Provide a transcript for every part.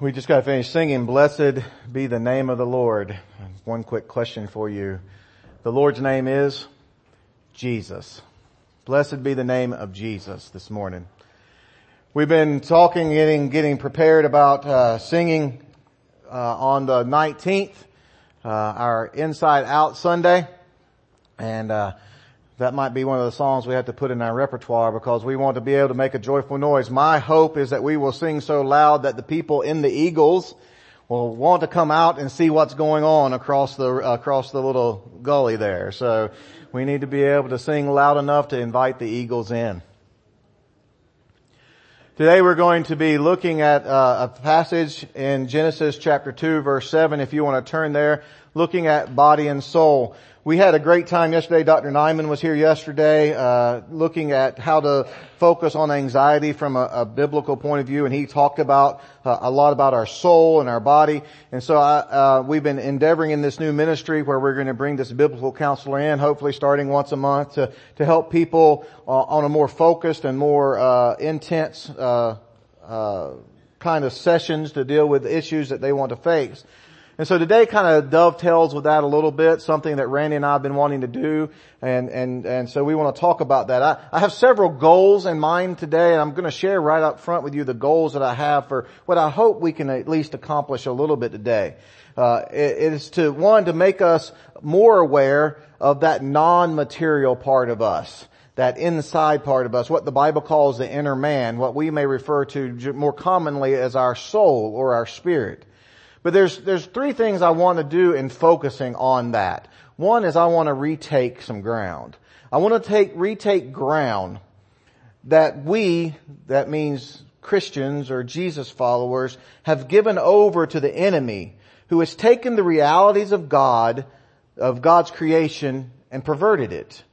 We just got finished singing, blessed be the name of the Lord. One quick question for you. The Lord's name is Jesus. Blessed be the name of Jesus this morning. We've been talking, getting, getting prepared about uh, singing uh, on the 19th, uh, our Inside Out Sunday. And uh, that might be one of the songs we have to put in our repertoire because we want to be able to make a joyful noise. My hope is that we will sing so loud that the people in the Eagles will want to come out and see what's going on across the, across the little gully there. So we need to be able to sing loud enough to invite the Eagles in. Today we're going to be looking at uh, a passage in Genesis chapter 2 verse 7 if you want to turn there, looking at body and soul. We had a great time yesterday. Dr. Nyman was here yesterday, uh, looking at how to focus on anxiety from a, a biblical point of view, and he talked about uh, a lot about our soul and our body. And so I, uh, we've been endeavoring in this new ministry where we're going to bring this biblical counselor in, hopefully starting once a month to to help people uh, on a more focused and more uh, intense uh, kind of sessions to deal with issues that they want to face. And so today kind of dovetails with that a little bit, something that Randy and I have been wanting to do. And, and, and so we want to talk about that. I, I have several goals in mind today and I'm going to share right up front with you the goals that I have for what I hope we can at least accomplish a little bit today. Uh, it, it is to, one, to make us more aware of that non-material part of us that inside part of us, what the Bible calls the inner man, what we may refer to more commonly as our soul or our spirit. But there's, there's three things I want to do in focusing on that. One is I want to retake some ground. I want to take, retake ground that we, that means Christians or Jesus followers, have given over to the enemy who has taken the realities of God, of God's creation and perverted it.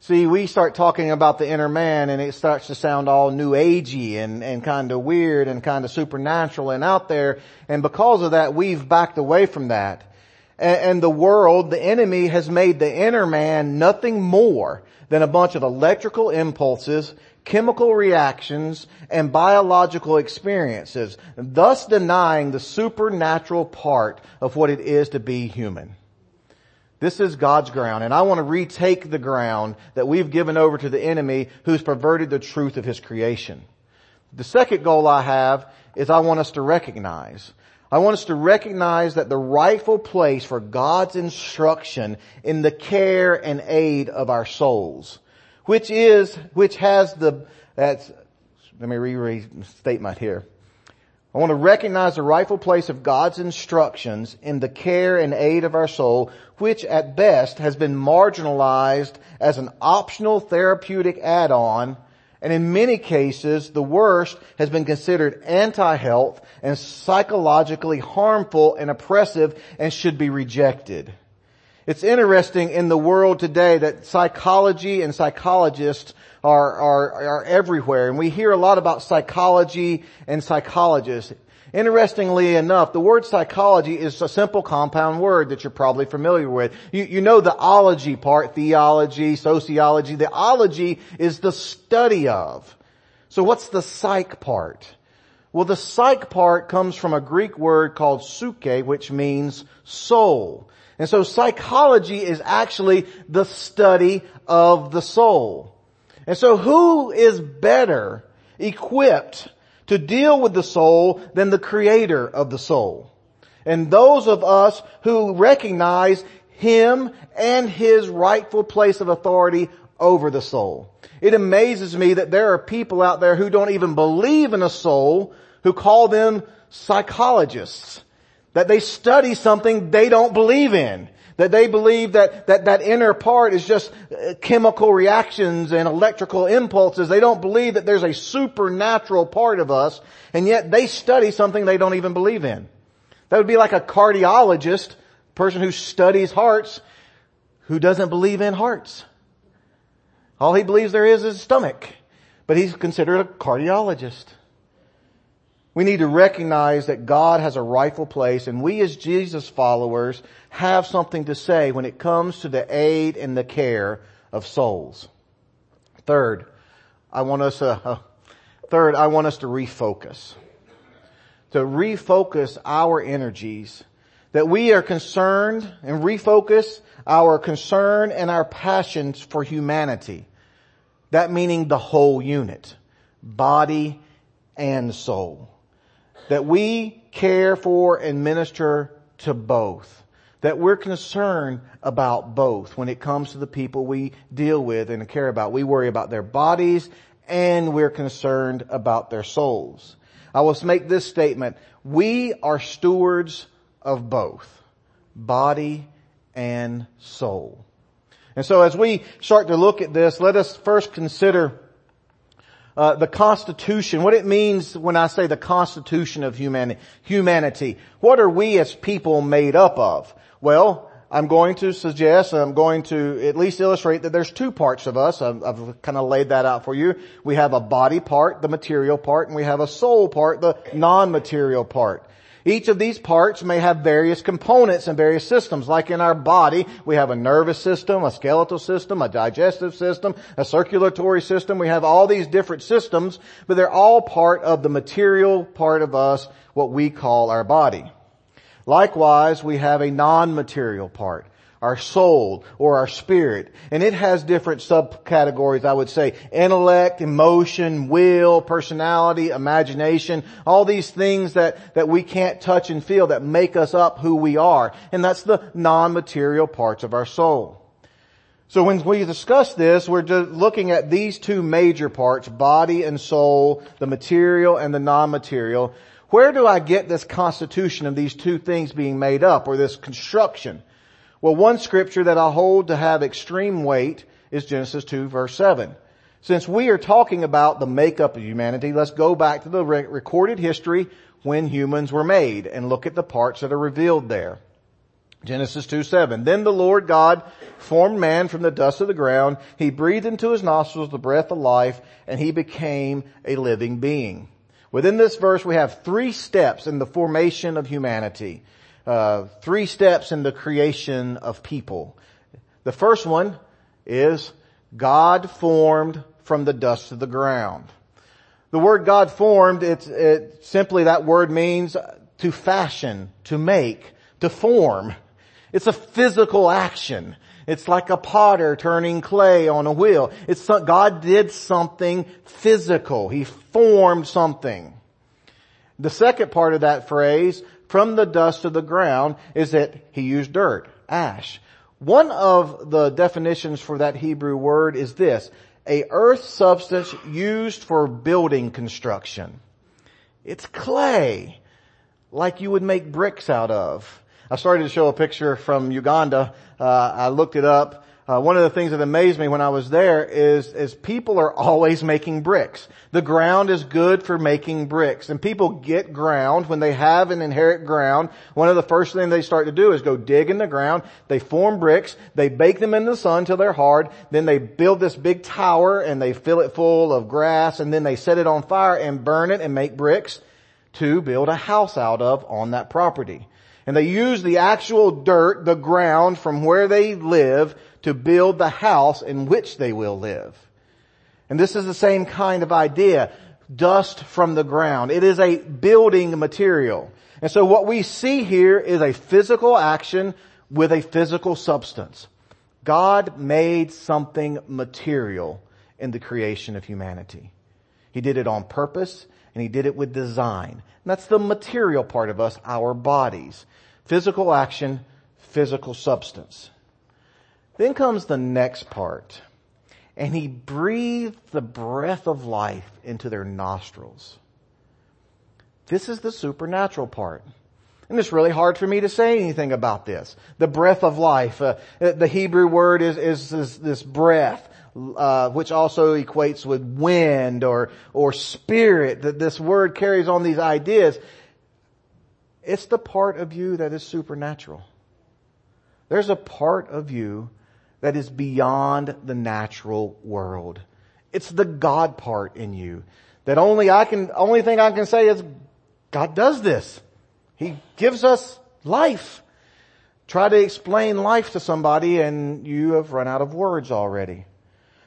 See, we start talking about the inner man and it starts to sound all new agey and, and kind of weird and kind of supernatural and out there. And because of that, we've backed away from that. And, and the world, the enemy has made the inner man nothing more than a bunch of electrical impulses, chemical reactions, and biological experiences, thus denying the supernatural part of what it is to be human. This is God's ground, and I want to retake the ground that we've given over to the enemy who's perverted the truth of his creation. The second goal I have is I want us to recognize. I want us to recognize that the rightful place for God's instruction in the care and aid of our souls, which is, which has the, that's, let me restate my here. I want to recognize the rightful place of God's instructions in the care and aid of our soul, which at best has been marginalized as an optional therapeutic add-on, and in many cases, the worst has been considered anti-health and psychologically harmful and oppressive and should be rejected. It's interesting in the world today that psychology and psychologists are, are, are everywhere. And we hear a lot about psychology and psychologists. Interestingly enough, the word psychology is a simple compound word that you're probably familiar with. You, you know the ology part, theology, sociology. The ology is the study of. So what's the psych part? Well, the psych part comes from a Greek word called psyche, which means soul. And so psychology is actually the study of the soul. And so who is better equipped to deal with the soul than the creator of the soul? And those of us who recognize him and his rightful place of authority over the soul. It amazes me that there are people out there who don't even believe in a soul who call them psychologists. That they study something they don't believe in. That they believe that, that that inner part is just uh, chemical reactions and electrical impulses. They don't believe that there's a supernatural part of us, and yet they study something they don't even believe in. That would be like a cardiologist, person who studies hearts, who doesn't believe in hearts. All he believes there is is stomach. But he's considered a cardiologist. We need to recognize that God has a rightful place and we as Jesus followers have something to say when it comes to the aid and the care of souls. Third, I want us to, uh, third, I want us to refocus. to refocus our energies, that we are concerned and refocus our concern and our passions for humanity. That meaning the whole unit, body and soul. That we care for and minister to both. That we're concerned about both when it comes to the people we deal with and care about. We worry about their bodies and we're concerned about their souls. I will make this statement. We are stewards of both body and soul. And so as we start to look at this, let us first consider uh, the Constitution, what it means when I say the Constitution of humanity, humanity. What are we as people made up of? Well, I'm going to suggest, I'm going to at least illustrate that there's two parts of us. I've, I've kind of laid that out for you. We have a body part, the material part, and we have a soul part, the non-material part. Each of these parts may have various components and various systems. Like in our body, we have a nervous system, a skeletal system, a digestive system, a circulatory system. We have all these different systems, but they're all part of the material part of us, what we call our body. Likewise, we have a non-material part our soul or our spirit. And it has different subcategories, I would say. Intellect, emotion, will, personality, imagination, all these things that, that we can't touch and feel that make us up who we are. And that's the non-material parts of our soul. So when we discuss this, we're just looking at these two major parts, body and soul, the material and the non-material. Where do I get this constitution of these two things being made up or this construction? Well, one scripture that I hold to have extreme weight is Genesis 2 verse 7. Since we are talking about the makeup of humanity, let's go back to the recorded history when humans were made and look at the parts that are revealed there. Genesis 2 7. Then the Lord God formed man from the dust of the ground. He breathed into his nostrils the breath of life and he became a living being. Within this verse we have three steps in the formation of humanity uh, three steps in the creation of people. The first one is God formed from the dust of the ground. The word God formed, it's, it, simply that word means to fashion, to make, to form. It's a physical action. It's like a potter turning clay on a wheel. It's God did something physical. He formed something. The second part of that phrase, from the dust of the ground is that he used dirt, ash. One of the definitions for that Hebrew word is this, a earth substance used for building construction. It's clay, like you would make bricks out of. I started to show a picture from Uganda. Uh, I looked it up. Uh, one of the things that amazed me when I was there is, is people are always making bricks. The ground is good for making bricks. And people get ground when they have an inherit ground. One of the first things they start to do is go dig in the ground. They form bricks. They bake them in the sun till they're hard. Then they build this big tower and they fill it full of grass and then they set it on fire and burn it and make bricks to build a house out of on that property. And they use the actual dirt, the ground from where they live to build the house in which they will live. And this is the same kind of idea. Dust from the ground. It is a building material. And so what we see here is a physical action with a physical substance. God made something material in the creation of humanity. He did it on purpose and he did it with design. And that's the material part of us, our bodies. Physical action, physical substance. Then comes the next part. And he breathed the breath of life into their nostrils. This is the supernatural part. And it's really hard for me to say anything about this. The breath of life. Uh, the Hebrew word is, is, is this breath, uh, which also equates with wind or, or spirit. That this word carries on these ideas. It's the part of you that is supernatural. There's a part of you that is beyond the natural world. It's the God part in you that only I can, only thing I can say is God does this. He gives us life. Try to explain life to somebody and you have run out of words already.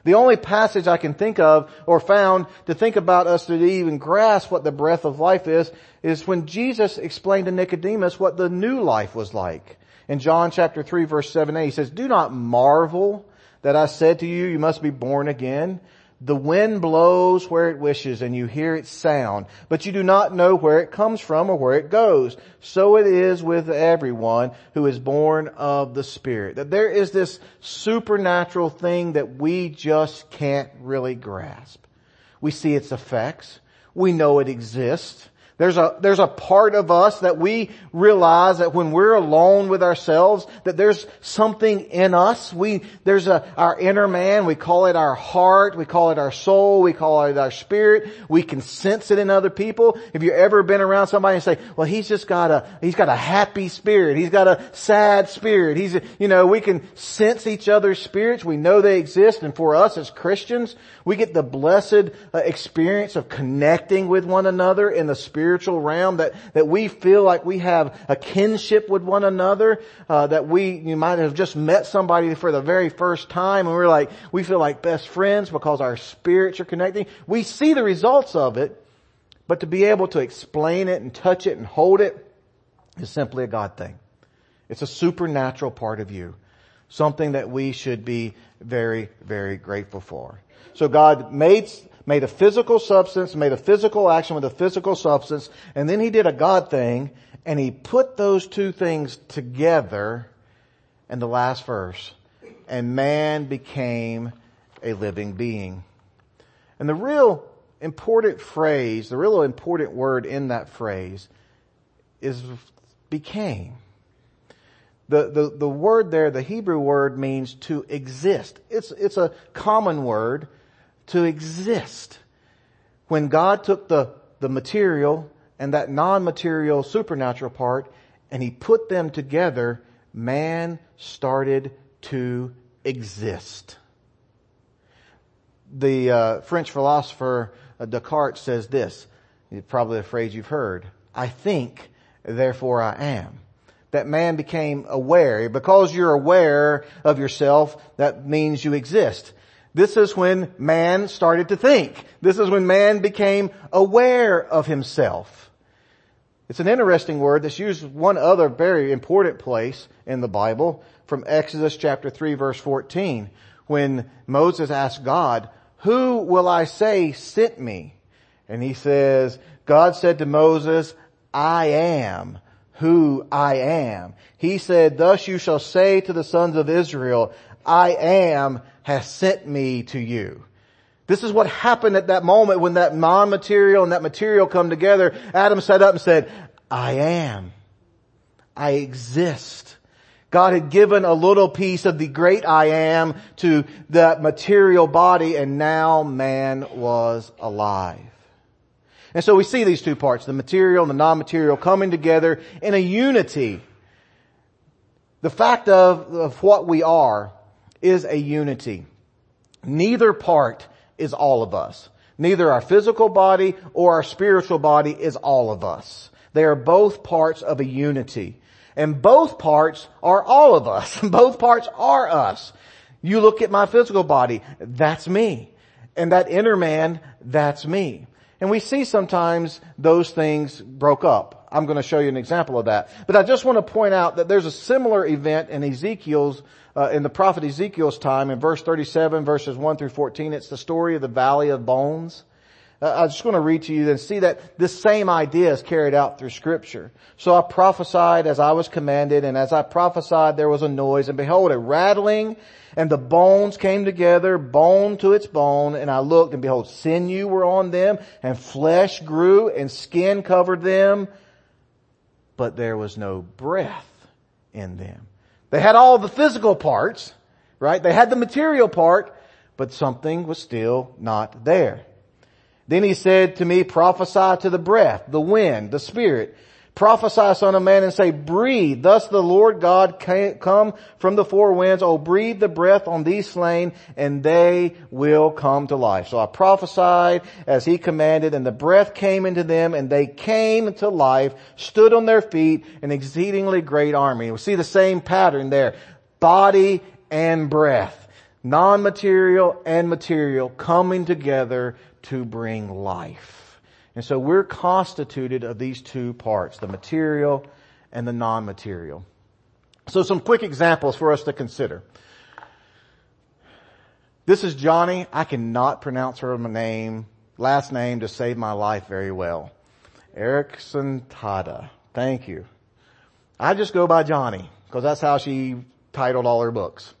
The only passage I can think of or found to think about us to even grasp what the breath of life is, is when Jesus explained to Nicodemus what the new life was like. In John chapter 3 verse 7a, he says, do not marvel that I said to you, you must be born again. The wind blows where it wishes and you hear its sound, but you do not know where it comes from or where it goes. So it is with everyone who is born of the Spirit. That there is this supernatural thing that we just can't really grasp. We see its effects. We know it exists. There's a, there's a part of us that we realize that when we're alone with ourselves, that there's something in us. We, there's a, our inner man, we call it our heart, we call it our soul, we call it our spirit. We can sense it in other people. If you've ever been around somebody and say, well, he's just got a, he's got a happy spirit. He's got a sad spirit. He's, you know, we can sense each other's spirits. We know they exist. And for us as Christians, we get the blessed uh, experience of connecting with one another in the spirit spiritual realm, that, that we feel like we have a kinship with one another, uh, that we, you might have just met somebody for the very first time and we're like, we feel like best friends because our spirits are connecting. We see the results of it, but to be able to explain it and touch it and hold it is simply a God thing. It's a supernatural part of you. Something that we should be very, very grateful for. So God made made a physical substance, made a physical action with a physical substance, and then he did a God thing, and he put those two things together in the last verse, and man became a living being. And the real important phrase, the real important word in that phrase is became. The, the, the word there, the Hebrew word means to exist. It's, it's a common word to exist. When God took the, the material and that non-material supernatural part and he put them together, man started to exist. The uh, French philosopher uh, Descartes says this, probably a phrase you've heard, I think, therefore I am that man became aware. Because you're aware of yourself, that means you exist. This is when man started to think. This is when man became aware of himself. It's an interesting word that's used one other very important place in the Bible from Exodus chapter 3 verse 14 when Moses asked God, who will I say sent me? And he says, God said to Moses, I am who I am. He said, thus you shall say to the sons of Israel, I am has sent me to you. This is what happened at that moment when that non-material and that material come together. Adam sat up and said, I am. I exist. God had given a little piece of the great I am to that material body and now man was alive. And so we see these two parts, the material and the non-material coming together in a unity. The fact of, of what we are is a unity. Neither part is all of us. Neither our physical body or our spiritual body is all of us. They are both parts of a unity. And both parts are all of us. both parts are us. You look at my physical body, that's me. And that inner man, that's me. And we see sometimes those things broke up. I'm going to show you an example of that. But I just want to point out that there's a similar event in Ezekiel's, uh, in the prophet Ezekiel's time in verse 37 verses 1 through 14. It's the story of the valley of bones. Uh, I just want to read to you and see that this same idea is carried out through scripture. So I prophesied as I was commanded and as I prophesied there was a noise and behold a rattling and the bones came together, bone to its bone, and I looked and behold sinew were on them and flesh grew and skin covered them, but there was no breath in them. They had all the physical parts, right? They had the material part, but something was still not there. Then he said to me, prophesy to the breath, the wind, the spirit. Prophesy, son of man, and say, breathe. Thus the Lord God come from the four winds. Oh, breathe the breath on these slain, and they will come to life. So I prophesied as he commanded, and the breath came into them, and they came to life, stood on their feet, an exceedingly great army. We see the same pattern there. Body and breath. Non-material and material coming together to bring life. And so we're constituted of these two parts, the material and the non-material. So some quick examples for us to consider. This is Joni. I cannot pronounce her name, last name to save my life very well. Eareckson Tada. Thank you. I just go by Joni because that's how she titled all her books.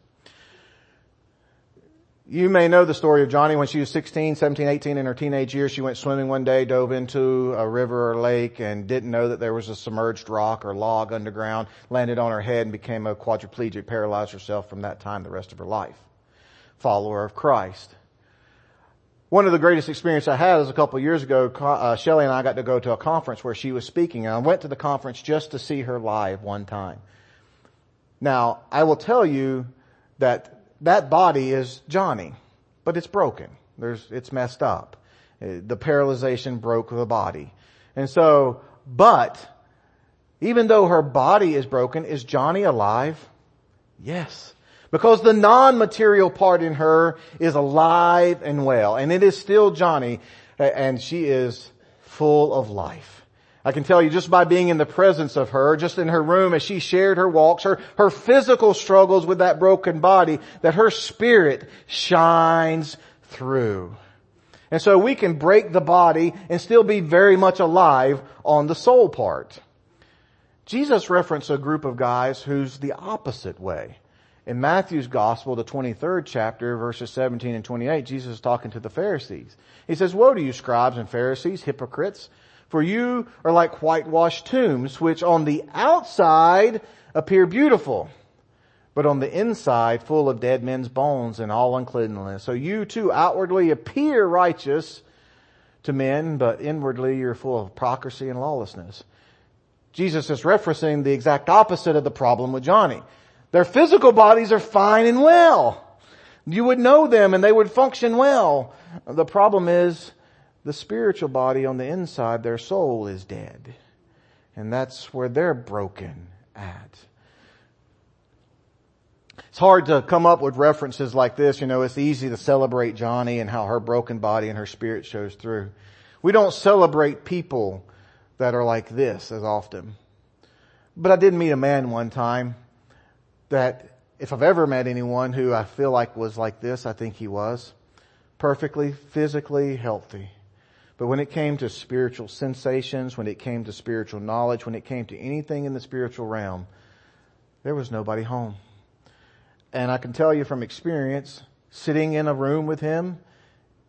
You may know the story of Joni when she was 16, 17, 18 in her teenage years. She went swimming one day, dove into a river or lake and didn't know that there was a submerged rock or log underground, landed on her head and became a quadriplegic, paralyzed herself from that time the rest of her life. Follower of Christ. One of the greatest experiences I had was a couple of years ago. Uh, Shelly and I got to go to a conference where she was speaking, and I went to the conference just to see her live one time. Now, I will tell you that that body is Joni, but it's broken. There's, it's messed up. Uh, the paralyzation broke the body. And so, but, even though her body is broken, is Joni alive? Yes. Because the non-material part in her is alive and well. And it is still Joni, and she is full of life. I can tell you just by being in the presence of her, just in her room as she shared her walks, her, her physical struggles with that broken body, that her spirit shines through. And so we can break the body and still be very much alive on the soul part. Jesus referenced a group of guys who's the opposite way. In Matthew's gospel, the 23rd chapter, verses 17 and 28, Jesus is talking to the Pharisees. He says, woe to you scribes and Pharisees, hypocrites! For you are like whitewashed tombs, which on the outside appear beautiful, but on the inside full of dead men's bones and all uncleanness. So you too outwardly appear righteous to men, but inwardly you're full of hypocrisy and lawlessness. Jesus is referencing the exact opposite of the problem with Joni. Their physical bodies are fine and well. You would know them and they would function well. The problem is the spiritual body on the inside, their soul is dead. And that's where they're broken at. It's hard to come up with references like this. You know, it's easy to celebrate Joni and how her broken body and her spirit shows through. We don't celebrate people that are like this as often. But I did meet a man one time that if I've ever met anyone who I feel like was like this, I think he was. Perfectly physically healthy. But when it came to spiritual sensations, when it came to spiritual knowledge, when it came to anything in the spiritual realm, there was nobody home. And I can tell you from experience, sitting in a room with him,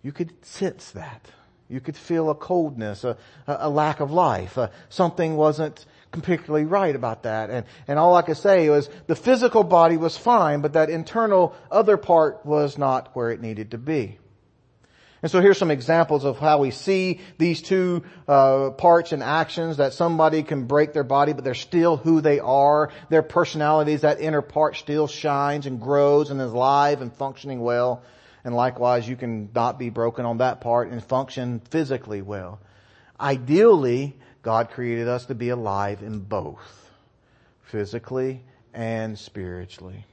you could sense that. You could feel a coldness, a, a lack of life. Uh, something wasn't particularly right about that. And, and all I could say was the physical body was fine, but that internal other part was not where it needed to be. And so here's some examples of how we see these two uh, parts and actions that somebody can break their body, but they're still who they are. Their personalities, that inner part still shines and grows and is alive and functioning well. And likewise, you can not be broken on that part and function physically well. Ideally, God created us to be alive in both, physically and spiritually.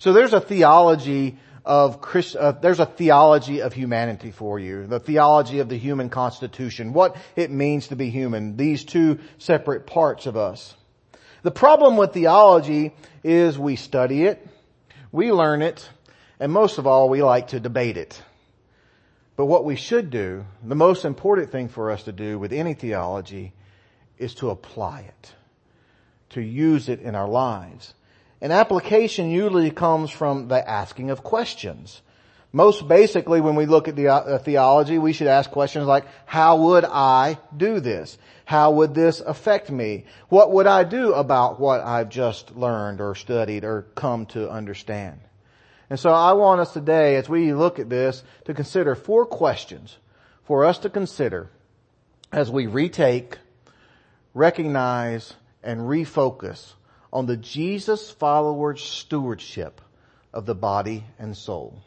So there's a theology of Christ, uh, there's a theology of humanity for you. The theology of the human constitution. What it means to be human. These two separate parts of us. The problem with theology is we study it, we learn it, and most of all, we like to debate it. But what we should do, the most important thing for us to do with any theology is to apply it. To use it in our lives. An application usually comes from the asking of questions. Most basically, when we look at the uh, theology, we should ask questions like, how would I do this? How would this affect me? What would I do about what I've just learned or studied or come to understand? And so I want us today, as we look at this, to consider four questions for us to consider as we retake, recognize, and refocus on the Jesus followers stewardship of the body and soul.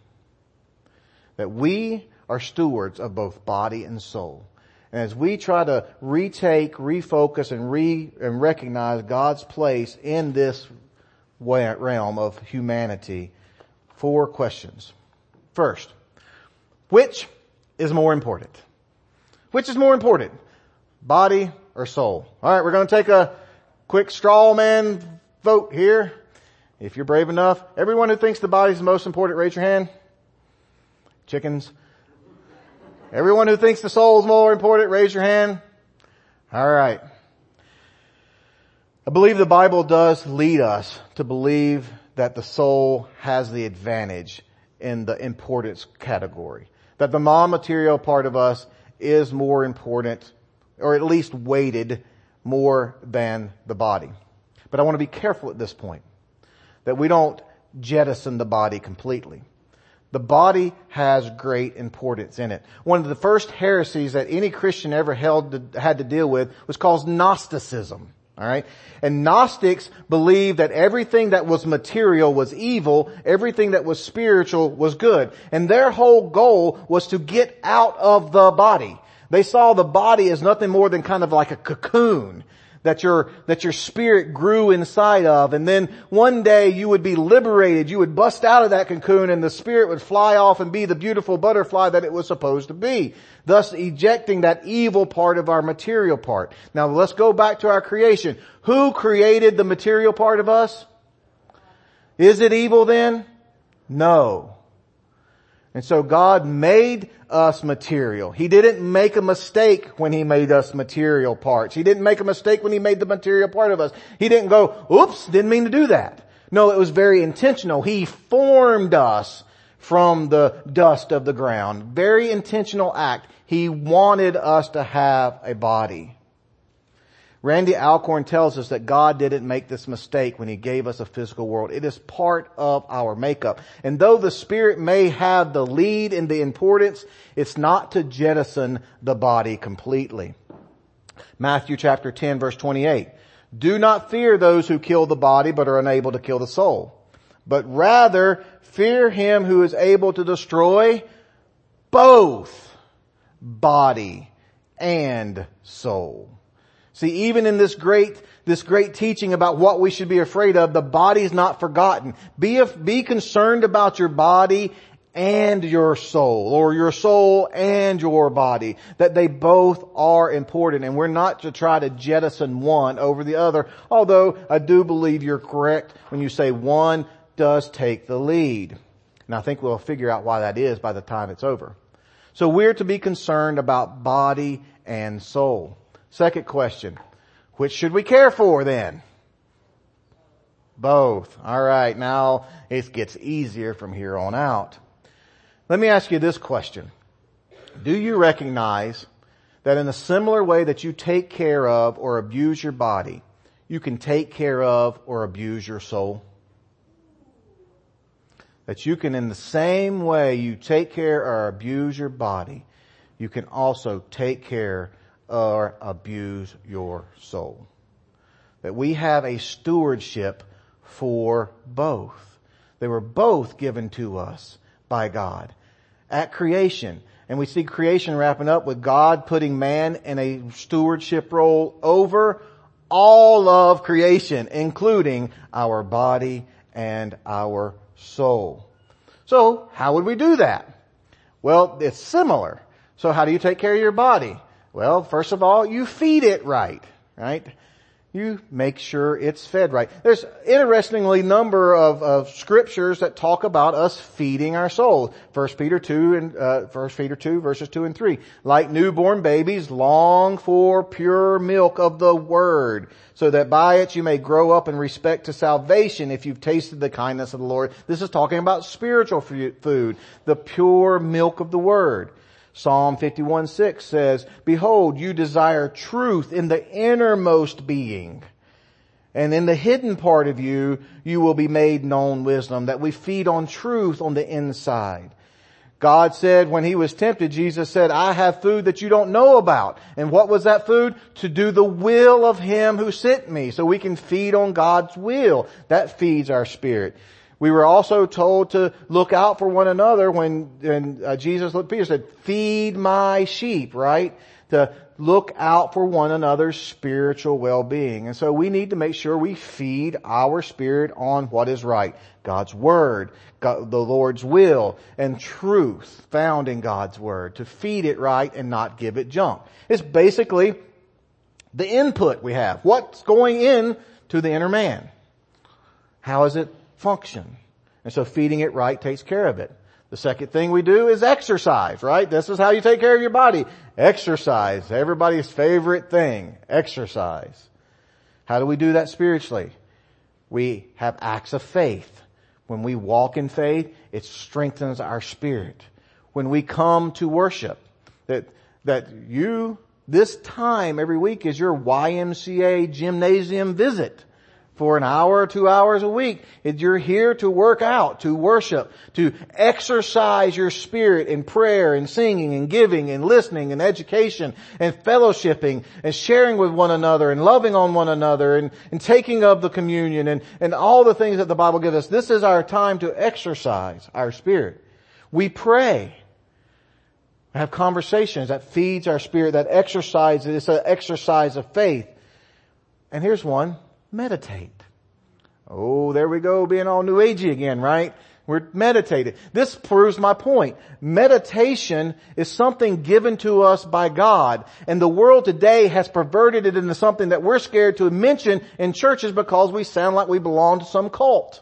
That we are stewards of both body and soul. And as we try to retake, refocus, and re, and recognize God's place in this realm of humanity, four questions. First, which is more important? Which is more important? Body or soul? Alright, we're gonna take a quick straw man vote here. If you're brave enough, everyone who thinks the body is the most important, raise your hand. Chickens. Everyone who thinks the soul is more important, raise your hand. Alright. I believe the Bible does lead us to believe that the soul has the advantage in the importance category. That the non-material part of us is more important, or at least weighted more than the body. But I want to be careful at this point that we don't jettison the body completely. The body has great importance in it. One of the first heresies that any Christian ever held to, had to deal with was called Gnosticism. Alright? And Gnostics believed that everything that was material was evil, everything that was spiritual was good. And their whole goal was to get out of the body. They saw the body as nothing more than kind of like a cocoon that your, that your spirit grew inside of. And then one day you would be liberated. You would bust out of that cocoon and the spirit would fly off and be the beautiful butterfly that it was supposed to be. Thus ejecting that evil part of our material part. Now let's go back to our creation. Who created the material part of us? Is it evil then? No. And so God made us material. He didn't make a mistake when He made us material parts. He didn't make a mistake when He made the material part of us. He didn't go, oops, didn't mean to do that. No, it was very intentional. He formed us from the dust of the ground. Very intentional act. He wanted us to have a body. Randy Alcorn tells us that God didn't make this mistake when He gave us a physical world. It is part of our makeup. And though the Spirit may have the lead in the importance, it's not to jettison the body completely. Matthew chapter 10 verse 28. Do not fear those who kill the body but are unable to kill the soul. But rather fear him who is able to destroy both body and soul. See, even in this great, this great teaching about what we should be afraid of, the body is not forgotten. Be, be concerned about your body and your soul, or your soul and your body, that they both are important, and we're not to try to jettison one over the other, although I do believe you're correct when you say one does take the lead. And I think we'll figure out why that is by the time it's over. So we're to be concerned about body and soul. Second question. Which should we care for then? Both. Alright, now it gets easier from here on out. Let me ask you this question. Do you recognize that in a similar way that you take care of or abuse your body, you can take care of or abuse your soul? That you can in the same way you take care or abuse your body, you can also take care or abuse your soul. That we have a stewardship for both. They were both given to us by God at creation. And we see creation wrapping up with God putting man in a stewardship role over all of creation, including our body and our soul. So, how would we do that? Well, it's similar. So how do you take care of your body? Well, first of all, you feed it right, right? You make sure it's fed right. There's interestingly number of, of scriptures that talk about us feeding our soul. First Peter two and uh, First Peter two verses two and three. Like newborn babies, long for pure milk of the word, so that by it you may grow up in respect to salvation. If you've tasted the kindness of the Lord, this is talking about spiritual food, the pure milk of the word. Psalm 51 6 says, Behold, you desire truth in the innermost being. And in the hidden part of you, you will be made known wisdom, that we feed on truth on the inside. God said when he was tempted, Jesus said, I have food that you don't know about. And what was that food? To do the will of him who sent me. So we can feed on God's will. That feeds our spirit. We were also told to look out for one another when, when uh, Jesus looked Peter said, feed my sheep, right? to look out for one another's spiritual well-being. And so we need to make sure we feed our spirit on what is right. God's Word, God, the Lord's will, and truth found in God's Word. To feed it right and not give it junk. It's basically the input we have. What's going in to the inner man? How does it function? And so feeding it right takes care of it. The second thing we do is exercise, right? This is how you take care of your body. Exercise. Everybody's favorite thing. Exercise. How do we do that spiritually? We have acts of faith. When we walk in faith, it strengthens our spirit. When we come to worship, that, that you, this time every week is your YMCA gymnasium visit for an hour or two hours a week. You're here to work out, to worship, to exercise your spirit in prayer and singing and giving and listening and education and fellowshipping and sharing with one another and loving on one another and, and taking of the communion and, and all the things that the Bible gives us. This is our time to exercise our spirit. We pray. Have conversations that feeds our spirit, that exercises, it's an exercise of faith. And here's one meditate. Oh, there we go, being all new agey again, right? We're meditating. This proves my point. Meditation is something given to us by God, and the world today has perverted it into something that we're scared to mention in churches because we sound like we belong to some cult.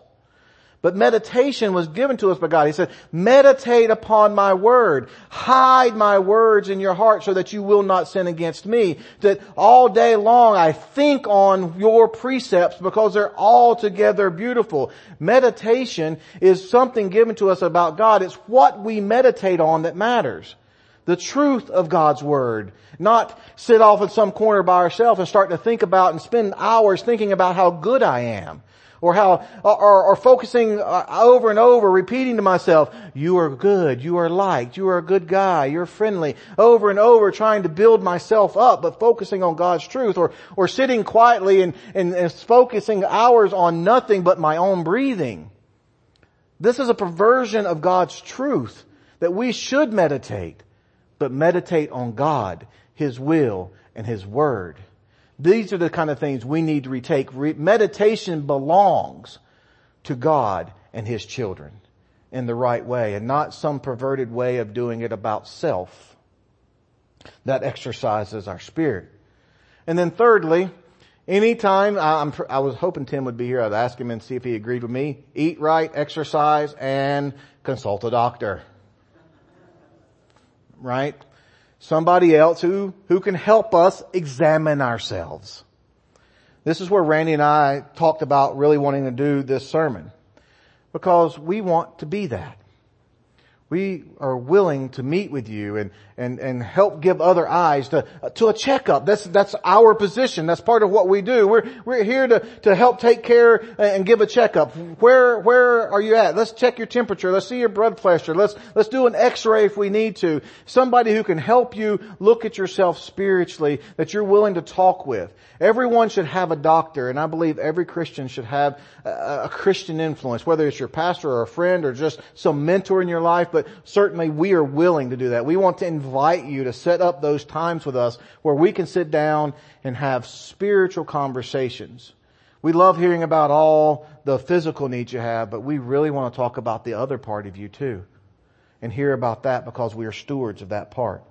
But meditation was given to us by God. He said, meditate upon my word. Hide my words in your heart so that you will not sin against me. That all day long I think on your precepts because they're altogether beautiful. Meditation is something given to us about God. It's what we meditate on that matters. The truth of God's Word. Not sit off in some corner by ourselves and start to think about and spend hours thinking about how good I am or how, or, or focusing uh, over and over, repeating to myself, you are good, you are liked, you are a good guy, you're friendly, over and over trying to build myself up, but focusing on God's truth, or, or sitting quietly and, and, and focusing hours on nothing but my own breathing. This is a perversion of God's truth that we should meditate, but meditate on God, His will, and His Word. These are the kind of things we need to retake. meditation belongs to God and His children in the right way and not some perverted way of doing it about self. That exercises our spirit. And then thirdly, anytime, I, I was hoping Tim would be here, I'd ask him and see if he agreed with me. Eat right, exercise, and consult a doctor. Right? Somebody else who, who can help us examine ourselves. This is where Randy and I talked about really wanting to do this sermon. Because we want to be that we are willing to meet with you and, and, and help give other eyes to, to a checkup. That's, that's our position. That's part of what we do. We're, we're here to, to help take care and give a checkup. Where, where are you at? Let's check your temperature. Let's see your blood pressure. Let's, let's do an x-ray if we need to. Somebody who can help you look at yourself spiritually that you're willing to talk with. Everyone should have a doctor and I believe every Christian should have a, a Christian influence, whether it's your pastor or a friend or just some mentor in your life, but but certainly we are willing to do that. We want to invite you to set up those times with us where we can sit down and have spiritual conversations. We love hearing about all the physical needs you have, but we really want to talk about the other part of you too. And hear about that because we are stewards of that part.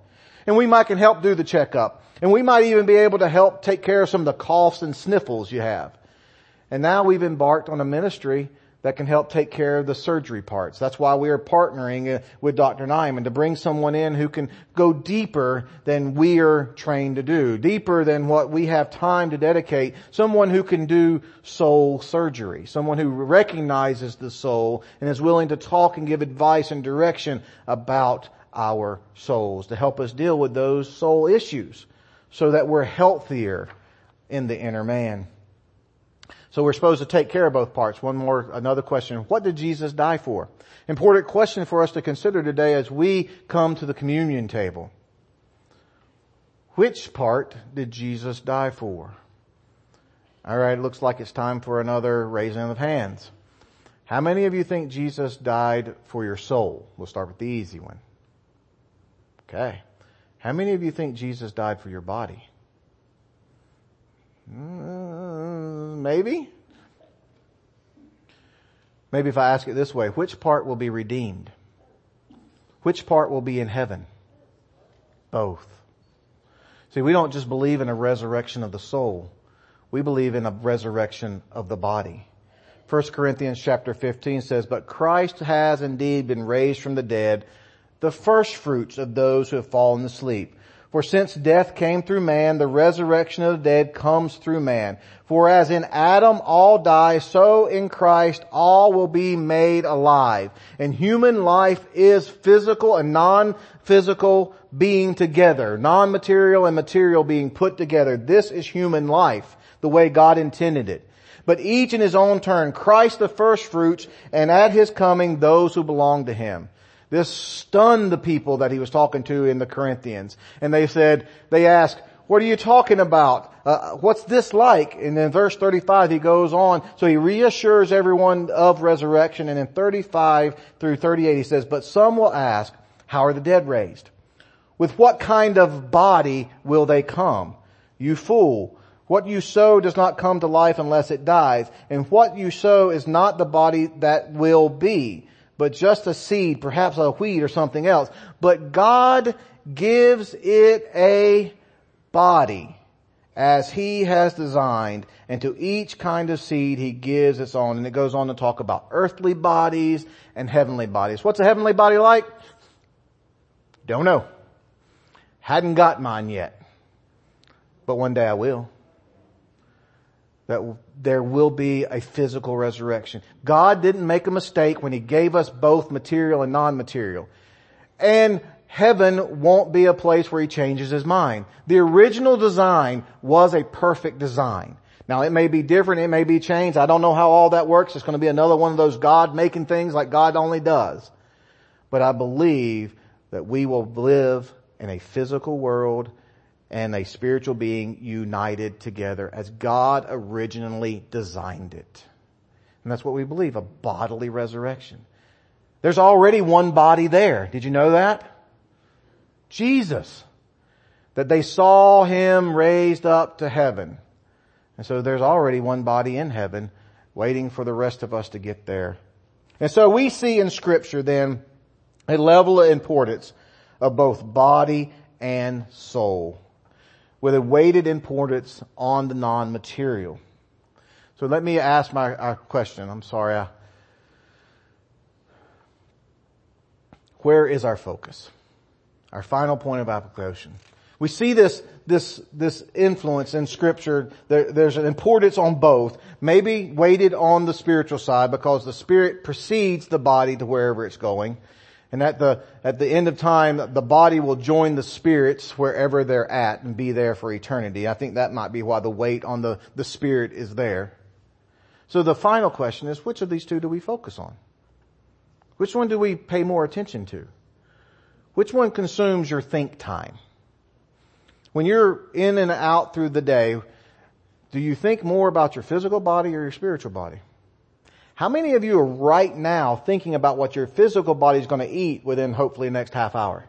And we might can help do the checkup. And we might even be able to help take care of some of the coughs and sniffles you have. And now we've embarked on a ministry that can help take care of the surgery parts. That's why we are partnering uh, with Dr. Nyman to bring someone in who can go deeper than we are trained to do, deeper than what we have time to dedicate, someone who can do soul surgery, someone who recognizes the soul and is willing to talk and give advice and direction about our souls to help us deal with those soul issues so that we're healthier in the inner man. So we're supposed to take care of both parts. One more, another question. What did Jesus die for? Important question for us to consider today as we come to the communion table. Which part did Jesus die for? Alright, it looks like it's time for another raising of hands. How many of you think Jesus died for your soul? We'll start with the easy one. Okay. How many of you think Jesus died for your body? Uh, maybe. Maybe if I ask it this way, which part will be redeemed? Which part will be in heaven? Both. See, we don't just believe in a resurrection of the soul. We believe in a resurrection of the body. 1 Corinthians chapter 15 says, But Christ has indeed been raised from the dead, the first fruits of those who have fallen asleep. For since death came through man, the resurrection of the dead comes through man. For as in Adam all die, so in Christ all will be made alive. And human life is physical and non-physical being together. Non-material and material being put together. This is human life, the way God intended it. But each in his own turn, Christ the first fruits, and at his coming those who belong to him. This stunned the people that he was talking to in the Corinthians. And they said, they asked, what are you talking about? Uh, what's this like? And in verse 35 he goes on, so he reassures everyone of resurrection and in 35 through 38 he says, but some will ask, how are the dead raised? With what kind of body will they come? You fool. What you sow does not come to life unless it dies. And what you sow is not the body that will be but just a seed, perhaps a wheat or something else. But God gives it a body as He has designed, and to each kind of seed He gives its own. And it goes on to talk about earthly bodies and heavenly bodies. What's a heavenly body like? Don't know. Hadn't got mine yet. But one day I will that there will be a physical resurrection. God didn't make a mistake when He gave us both material and non-material. And heaven won't be a place where He changes His mind. The original design was a perfect design. Now it may be different, it may be changed. I don't know how all that works. It's going to be another one of those God making things like God only does. But I believe that we will live in a physical world and a spiritual being united together as God originally designed it. And that's what we believe, a bodily resurrection. There's already one body there. Did you know that? Jesus. That they saw him raised up to heaven. And so there's already one body in heaven waiting for the rest of us to get there. And so we see in scripture then a level of importance of both body and soul with a weighted importance on the non-material. So let me ask my question. I'm sorry. I, where is our focus? Our final point of application. We see this, this, this influence in scripture. There, there's an importance on both. Maybe weighted on the spiritual side because the spirit precedes the body to wherever it's going. And at the, at the end of time, the body will join the spirits wherever they're at and be there for eternity. I think that might be why the weight on the, the spirit is there. So the final question is, which of these two do we focus on? Which one do we pay more attention to? Which one consumes your think time? When you're in and out through the day, do you think more about your physical body or your spiritual body? How many of you are right now thinking about what your physical body is going to eat within hopefully the next half hour?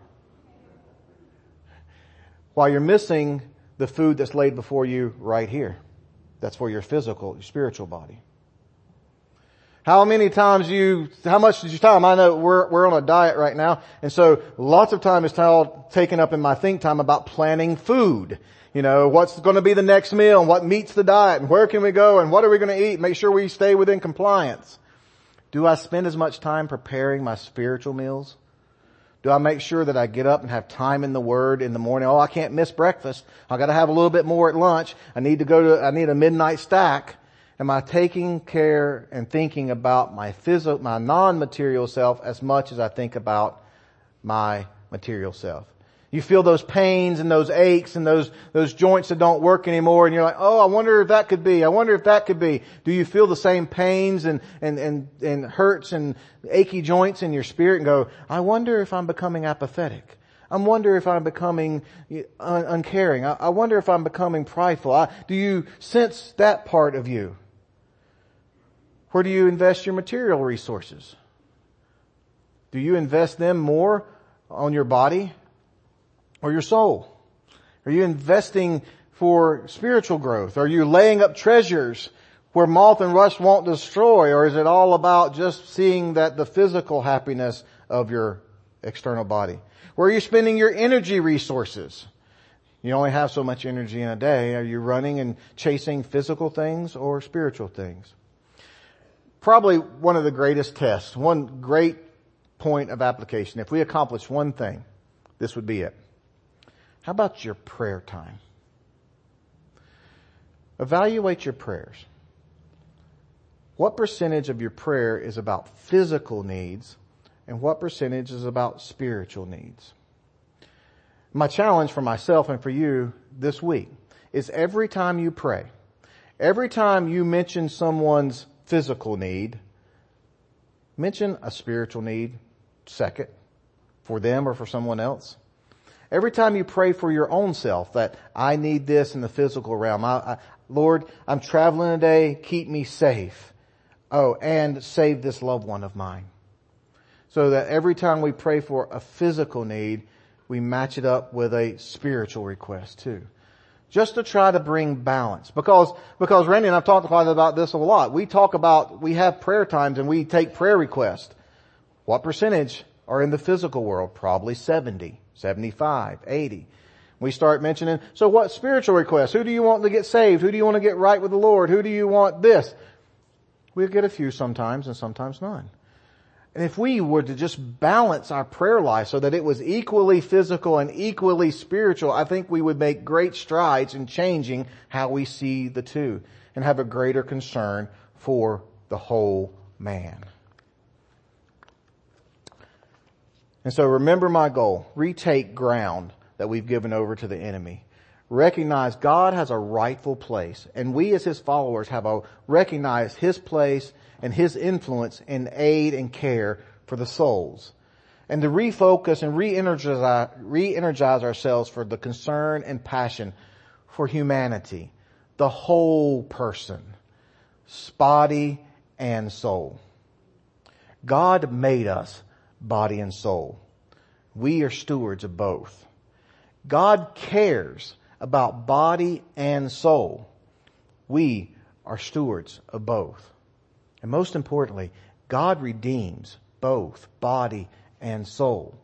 While you're missing the food that's laid before you right here. That's for your physical, your spiritual body. How many times you, how much did you time? I know we're, we're on a diet right now. And so lots of time is taken up in my think time about planning food you know, what's going to be the next meal and what meets the diet and where can we go and what are we going to eat? Make sure we stay within compliance. Do I spend as much time preparing my spiritual meals? Do I make sure that I get up and have time in the Word in the morning? Oh, I can't miss breakfast. I gotta have a little bit more at lunch. I need to go to, I need a midnight stack. Am I taking care and thinking about my physical, my non-material self as much as I think about my material self? You feel those pains and those aches and those, those joints that don't work anymore and you're like, oh, I wonder if that could be. I wonder if that could be. Do you feel the same pains and, and, and, and hurts and achy joints in your spirit and go, I wonder if I'm becoming apathetic. I wonder if I'm becoming uh, un- uncaring. I, I wonder if I'm becoming prideful. I, do you sense that part of you? Where do you invest your material resources? Do you invest them more on your body or your soul? Are you investing for spiritual growth? Are you laying up treasures where moth and rust won't destroy? Or is it all about just seeing that the physical happiness of your external body? Where are you spending your energy resources? You only have so much energy in a day. Are you running and chasing physical things or spiritual things? Probably one of the greatest tests, one great point of application. If we accomplish one thing, this would be it. How about your prayer time? Evaluate your prayers. What percentage of your prayer is about physical needs and what percentage is about spiritual needs? My challenge for myself and for you this week is every time you pray, every time you mention someone's physical need, mention a spiritual need second for them or for someone else. Every time you pray for your own self that I need this in the physical realm. I, I, Lord, I'm traveling today. Keep me safe. Oh, and save this loved one of mine. So that every time we pray for a physical need, we match it up with a spiritual request too. Just to try to bring balance. Because, because Randy and I've talked about this a lot. We talk about, we have prayer times and we take prayer requests. What percentage are in the physical world? Probably 70. 75, 80. We start mentioning, so what spiritual requests? Who do you want to get saved? Who do you want to get right with the Lord? Who do you want this? We'll get a few sometimes and sometimes none. And if we were to just balance our prayer life so that it was equally physical and equally spiritual, I think we would make great strides in changing how we see the two and have a greater concern for the whole man. And so remember my goal. Retake ground that we've given over to the enemy. Recognize God has a rightful place and we as His followers have a, recognize His place and His influence in aid and care for the souls. And to refocus and re-energize, re-energize ourselves for the concern and passion for humanity. The whole person. Body and soul. God made us body and soul. We are stewards of both. God cares about body and soul. We are stewards of both. And most importantly, God redeems both body and soul.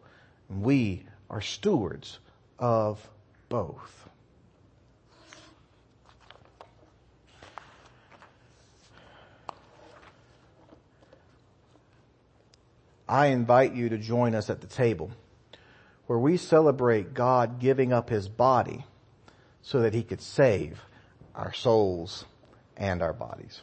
We are stewards of both. I invite you to join us at the table where we celebrate God giving up his body so that he could save our souls and our bodies.